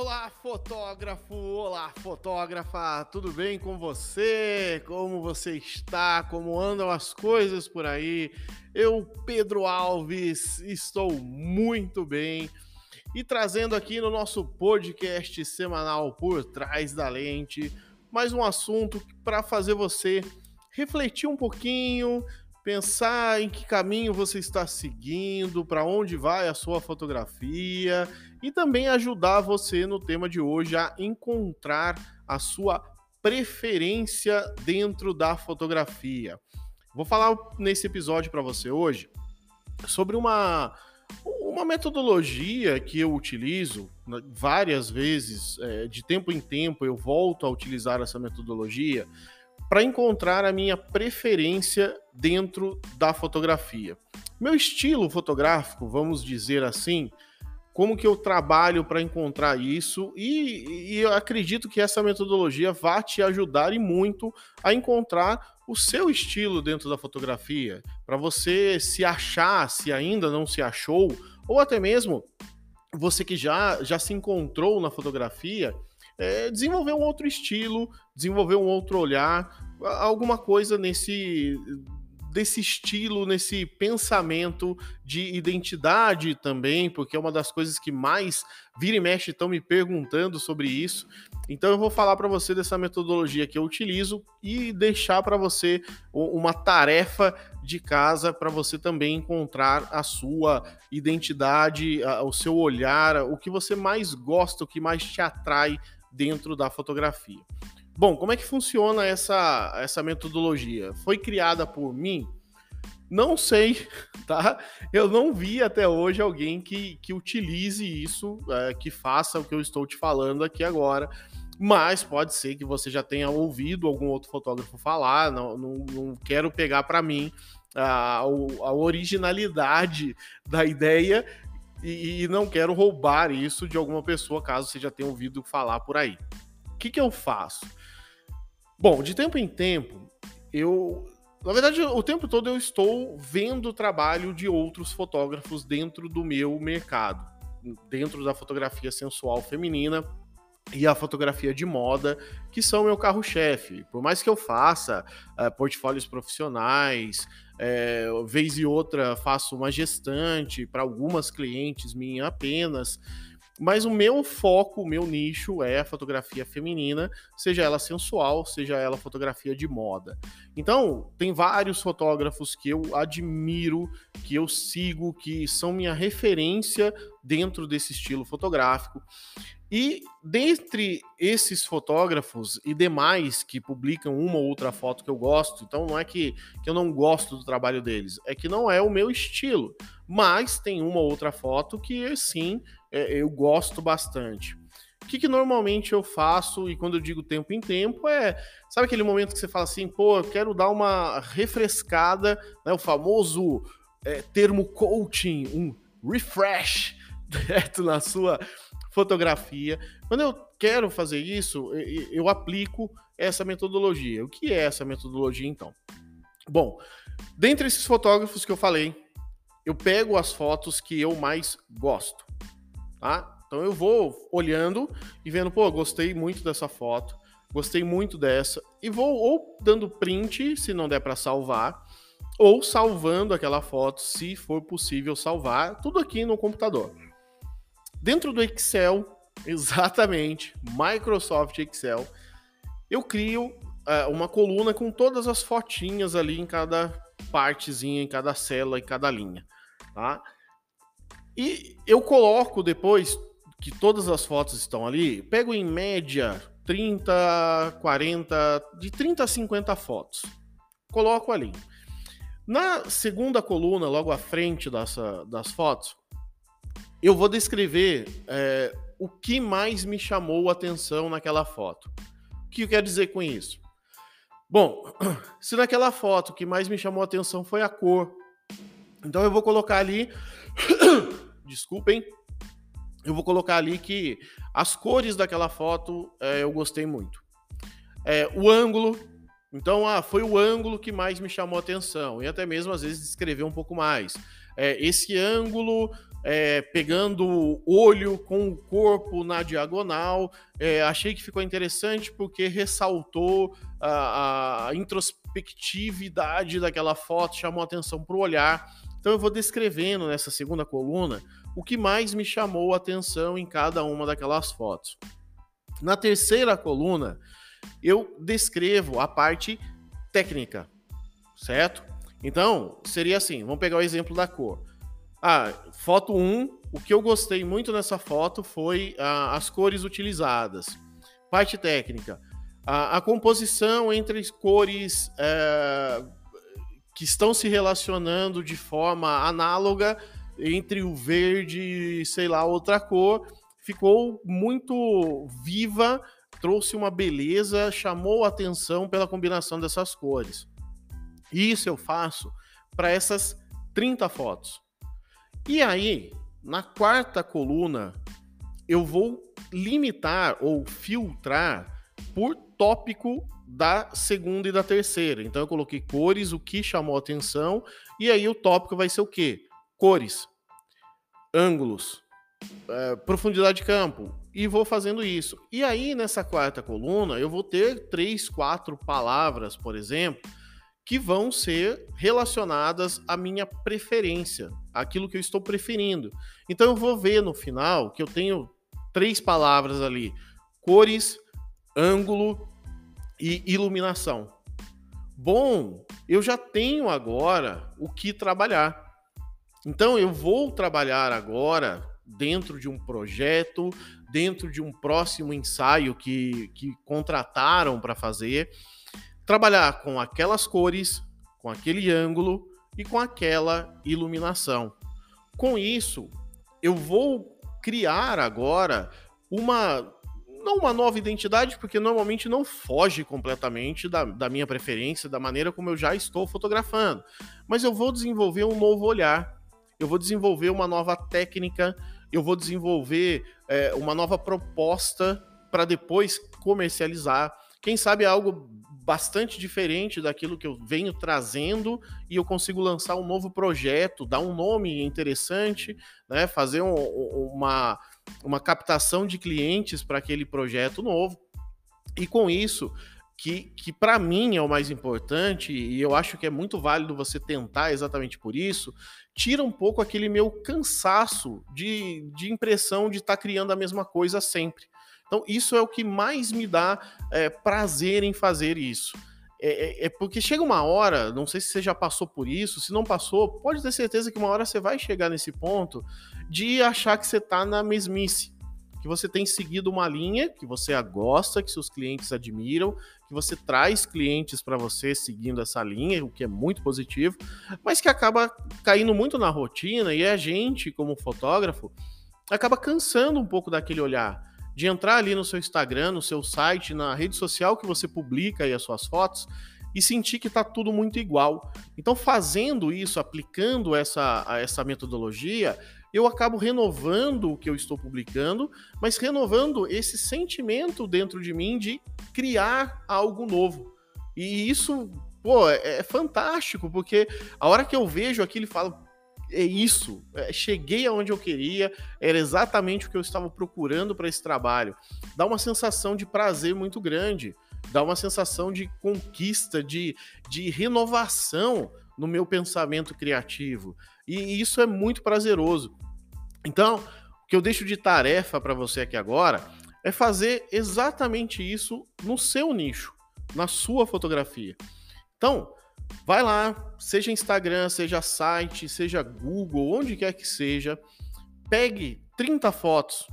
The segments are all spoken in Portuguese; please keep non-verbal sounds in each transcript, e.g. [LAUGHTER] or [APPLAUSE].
Olá, fotógrafo! Olá, fotógrafa! Tudo bem com você? Como você está? Como andam as coisas por aí? Eu, Pedro Alves, estou muito bem e trazendo aqui no nosso podcast semanal Por Trás da Lente mais um assunto para fazer você refletir um pouquinho, pensar em que caminho você está seguindo, para onde vai a sua fotografia e também ajudar você no tema de hoje a encontrar a sua preferência dentro da fotografia. Vou falar nesse episódio para você hoje sobre uma uma metodologia que eu utilizo né, várias vezes, é, de tempo em tempo eu volto a utilizar essa metodologia para encontrar a minha preferência dentro da fotografia. Meu estilo fotográfico, vamos dizer assim, como que eu trabalho para encontrar isso e, e, eu acredito que essa metodologia vai te ajudar e muito a encontrar o seu estilo dentro da fotografia, para você se achar, se ainda não se achou, ou até mesmo você que já, já se encontrou na fotografia é, desenvolver um outro estilo, desenvolver um outro olhar, alguma coisa nesse desse estilo, nesse pensamento de identidade também, porque é uma das coisas que mais vira e mexe estão me perguntando sobre isso. Então eu vou falar para você dessa metodologia que eu utilizo e deixar para você uma tarefa de casa para você também encontrar a sua identidade, o seu olhar, o que você mais gosta, o que mais te atrai dentro da fotografia. Bom, como é que funciona essa, essa metodologia? Foi criada por mim? Não sei, [LAUGHS] tá? Eu não vi até hoje alguém que, que utilize isso, é, que faça o que eu estou te falando aqui agora. Mas pode ser que você já tenha ouvido algum outro fotógrafo falar. Não, não, não quero pegar para mim a, a originalidade da ideia e, e, não quero roubar isso de alguma pessoa, caso você já tenha ouvido falar por aí. O que, que eu faço? Bom, de tempo em tempo, eu. Na verdade, o tempo todo eu estou vendo o trabalho de outros fotógrafos dentro do meu mercado, dentro da fotografia sensual feminina e a fotografia de moda, que são meu carro-chefe. Por mais que eu faça uh, portfólios profissionais, é, vez e outra faço uma gestante para algumas clientes minhas apenas. Mas o meu foco, o meu nicho é a fotografia feminina, seja ela sensual, seja ela fotografia de moda. Então, tem vários fotógrafos que eu admiro, que eu sigo, que são minha referência dentro desse estilo fotográfico. E dentre esses fotógrafos e demais que publicam uma ou outra foto que eu gosto, então não é que, que eu não gosto do trabalho deles, é que não é o meu estilo, mas tem uma ou outra foto que sim é, eu gosto bastante. O que, que, normalmente eu faço, e quando eu digo tempo em tempo, é. Sabe aquele momento que você fala assim, pô, eu quero dar uma refrescada, né, o famoso é, termo coaching, um refresh, [LAUGHS] direto na sua fotografia. Quando eu quero fazer isso, eu aplico essa metodologia. O que é essa metodologia então? Bom, dentre esses fotógrafos que eu falei, eu pego as fotos que eu mais gosto, tá? Então eu vou olhando e vendo, pô, gostei muito dessa foto, gostei muito dessa e vou ou dando print, se não der para salvar, ou salvando aquela foto, se for possível salvar, tudo aqui no computador. Dentro do Excel, [LAUGHS] exatamente, Microsoft Excel, eu crio uh, uma coluna com todas as fotinhas ali em cada partezinha, em cada célula, em cada linha, tá? E eu coloco depois que todas as fotos estão ali, pego em média 30, 40, de 30 a 50 fotos. Coloco ali. Na segunda coluna, logo à frente dessa, das fotos, eu vou descrever é, o que mais me chamou a atenção naquela foto. O que eu quero dizer com isso? Bom, [CLEARS THROAT] se naquela foto o que mais me chamou a atenção foi a cor, então eu vou colocar ali. [CLEARS THROAT] Desculpem. Eu vou colocar ali que as cores daquela foto é, eu gostei muito. É, o ângulo. Então, ah, foi o ângulo que mais me chamou a atenção. E até mesmo, às vezes, descrever um pouco mais é, esse ângulo é, pegando olho com o corpo na diagonal. É, achei que ficou interessante porque ressaltou a, a introspectividade daquela foto, chamou atenção para o olhar. Então eu vou descrevendo nessa segunda coluna o que mais me chamou a atenção em cada uma daquelas fotos. Na terceira coluna, eu descrevo a parte técnica, certo? Então, seria assim, vamos pegar o exemplo da cor. Ah, foto 1, o que eu gostei muito nessa foto foi ah, as cores utilizadas. Parte técnica, a, a composição entre cores eh, que estão se relacionando de forma análoga entre o verde e sei lá outra cor ficou muito viva, trouxe uma beleza, chamou atenção pela combinação dessas cores. Isso eu faço para essas 30 fotos. E aí, na quarta coluna, eu vou limitar ou filtrar por tópico da segunda e da terceira. Então eu coloquei cores, o que chamou atenção, e aí o tópico vai ser o quê? Cores, ângulos, é, profundidade de campo, e vou fazendo isso. E aí nessa quarta coluna eu vou ter três, quatro palavras, por exemplo, que vão ser relacionadas à minha preferência, aquilo que eu estou preferindo. Então eu vou ver no final que eu tenho três palavras ali: cores, ângulo e iluminação. Bom, eu já tenho agora o que trabalhar. Então eu vou trabalhar agora dentro de um projeto, dentro de um próximo ensaio que, que contrataram para fazer, trabalhar com aquelas cores, com aquele ângulo e com aquela iluminação. Com isso, eu vou criar agora uma não uma nova identidade, porque normalmente não foge completamente da, da minha preferência, da maneira como eu já estou fotografando. Mas eu vou desenvolver um novo olhar, eu vou desenvolver uma nova técnica, eu vou desenvolver é, uma nova proposta para depois comercializar. Quem sabe algo bastante diferente daquilo que eu venho trazendo e eu consigo lançar um novo projeto, dar um nome interessante, né, fazer um, uma uma captação de clientes para aquele projeto novo. E com isso, que, que para mim é o mais importante, e eu acho que é muito válido você tentar exatamente por isso, tira um pouco aquele meu cansaço de, de impressão de estar tá criando a mesma coisa sempre. Então, isso é o que mais me dá é, prazer em fazer isso. É, é, é, porque chega uma hora, não sei se você já passou por isso, se não passou, pode ter certeza que uma hora você vai chegar nesse ponto de achar que você está na mesmice, que você tem seguido uma linha que você gosta, que seus clientes admiram, que você traz clientes para você seguindo essa linha, o que é muito positivo, mas que acaba caindo muito na rotina e a gente, como fotógrafo, acaba cansando um pouco daquele olhar de entrar ali no seu Instagram, no seu site, na rede social que você publica aí as suas fotos e sentir que está tudo muito igual. Então, fazendo isso, aplicando essa, essa metodologia, eu acabo renovando o que eu estou publicando, mas renovando esse sentimento dentro de mim de criar algo novo. E isso, pô, é, é fantástico, porque a hora que eu vejo aquilo e falo, é isso. É, cheguei aonde eu queria, era exatamente o que eu estava procurando para esse trabalho. Dá uma sensação de prazer muito grande, dá uma sensação de conquista, de, de renovação no meu pensamento criativo. E isso é muito prazeroso. Então, o que eu deixo de tarefa para você aqui agora é fazer exatamente isso no seu nicho, na sua fotografia. Então, Vai lá, seja Instagram, seja site, seja Google, onde quer que seja, pegue 30 fotos.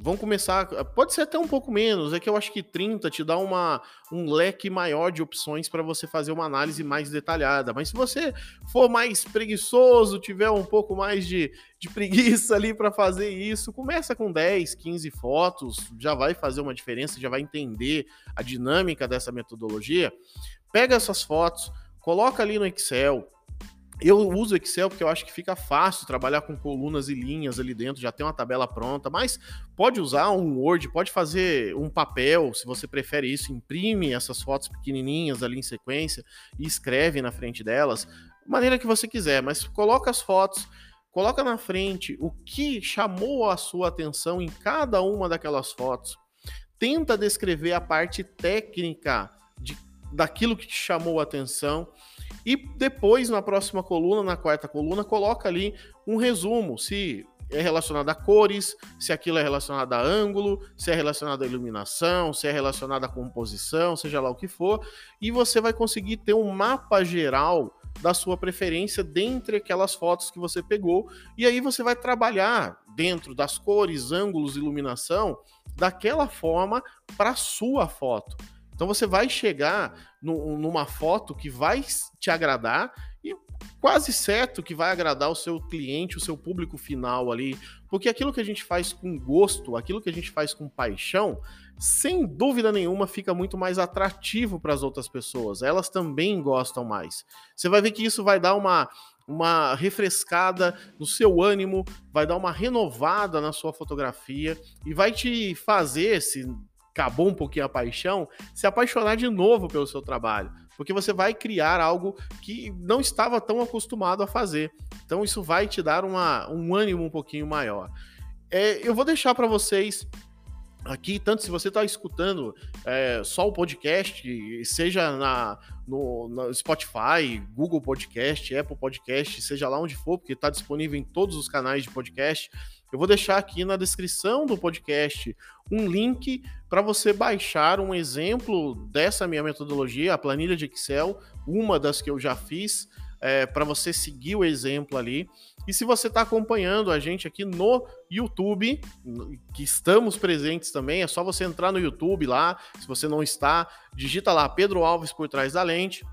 Vão começar, pode ser até um pouco menos, é que eu acho que 30 te dá uma, um leque maior de opções para você fazer uma análise mais detalhada. Mas se você for mais preguiçoso, tiver um pouco mais de, de preguiça ali para fazer isso, começa com 10, 15 fotos, já vai fazer uma diferença, já vai entender a dinâmica dessa metodologia. Pega essas fotos, Coloca ali no Excel. Eu uso Excel porque eu acho que fica fácil trabalhar com colunas e linhas ali dentro, já tem uma tabela pronta, mas pode usar um Word, pode fazer um papel, se você prefere isso, imprime essas fotos pequenininhas ali em sequência e escreve na frente delas, maneira que você quiser, mas coloca as fotos, coloca na frente o que chamou a sua atenção em cada uma daquelas fotos. Tenta descrever a parte técnica de, daquilo que te chamou a atenção. E depois, na próxima coluna, na quarta coluna, coloca ali um resumo. Se é relacionado a cores, se aquilo é relacionado a ângulo, se é relacionado à iluminação, se é relacionado à composição, seja lá o que for, e você vai conseguir ter um mapa geral da sua preferência dentre aquelas fotos que você pegou, e aí você vai trabalhar dentro das cores, ângulos, iluminação daquela forma para sua foto. Então você vai chegar no, numa foto que vai te agradar e quase certo que vai agradar o seu cliente, o seu público final ali, porque aquilo que a gente faz com gosto, aquilo que a gente faz com paixão, sem dúvida nenhuma fica muito mais atrativo para as outras pessoas. Elas também gostam mais. Você vai ver que isso vai dar uma uma refrescada no seu ânimo, vai dar uma renovada na sua fotografia e vai te fazer, se acabou um pouquinho a paixão, se apaixonar de novo pelo seu trabalho porque você vai criar algo que não estava tão acostumado a fazer. Então isso vai te dar uma, um ânimo um pouquinho maior. É, eu vou deixar para vocês aqui, tanto se você está escutando é, só o podcast, seja na, no, no, Spotify, Google Podcast, Apple Podcast, seja lá onde for, porque está disponível em todos os canais de podcast. Eu vou deixar aqui na descrição do podcast um link para você baixar um exemplo dessa minha metodologia, a planilha de Excel, uma das que eu já fiz, é, para você seguir o exemplo ali. E se você está acompanhando a gente aqui no YouTube, que estamos presentes também, é só você entrar no YouTube lá. Se você não está, digita lá Pedro Alves por trás da lente.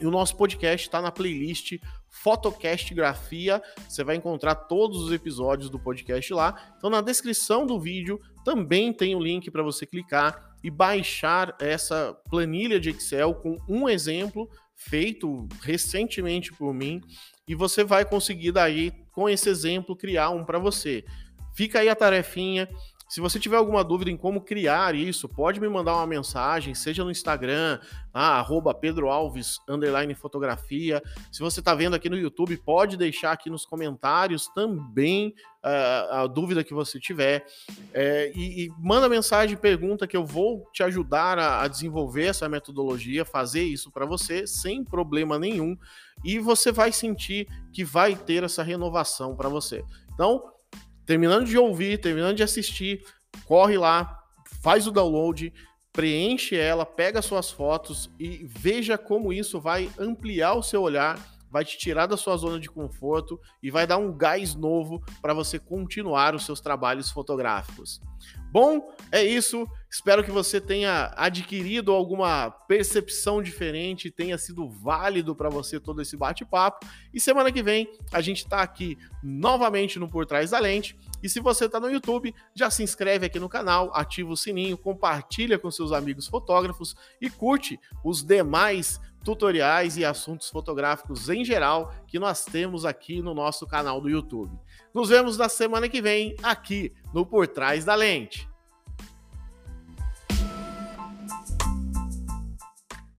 E o nosso podcast está na playlist Fotocast Grafia. Você vai encontrar todos os episódios do podcast lá. Então, na descrição do vídeo também tem o link para você clicar e baixar essa planilha de Excel com um exemplo feito recentemente por mim. E você vai conseguir daí, com esse exemplo, criar um para você. Fica aí a tarefinha. Se você tiver alguma dúvida em como criar isso, pode me mandar uma mensagem, seja no Instagram, arroba Pedro Alves, underline fotografia. Se você está vendo aqui no YouTube, pode deixar aqui nos comentários também uh, a dúvida que você tiver. É, e, e, manda mensagem, pergunta que eu vou te ajudar a, a desenvolver essa metodologia, fazer isso para você sem problema nenhum. E você vai sentir que vai ter essa renovação para você. Então, terminando de ouvir, terminando de assistir, corre lá, faz o download, preenche ela, pega suas fotos e veja como isso vai ampliar o seu olhar, vai te tirar da sua zona de conforto e vai dar um gás novo para você continuar os seus trabalhos fotográficos. Bom, é isso. Espero que você tenha adquirido alguma percepção diferente, tenha sido válido para você todo esse bate-papo. E semana que vem a gente está aqui novamente no Por Trás da Lente. E se você está no YouTube, já se inscreve aqui no canal, ativa o sininho, compartilha com seus amigos fotógrafos e curte os demais tutoriais e assuntos fotográficos em geral que nós temos aqui no nosso canal do YouTube. Nos vemos na semana que vem aqui no Por Trás da Lente.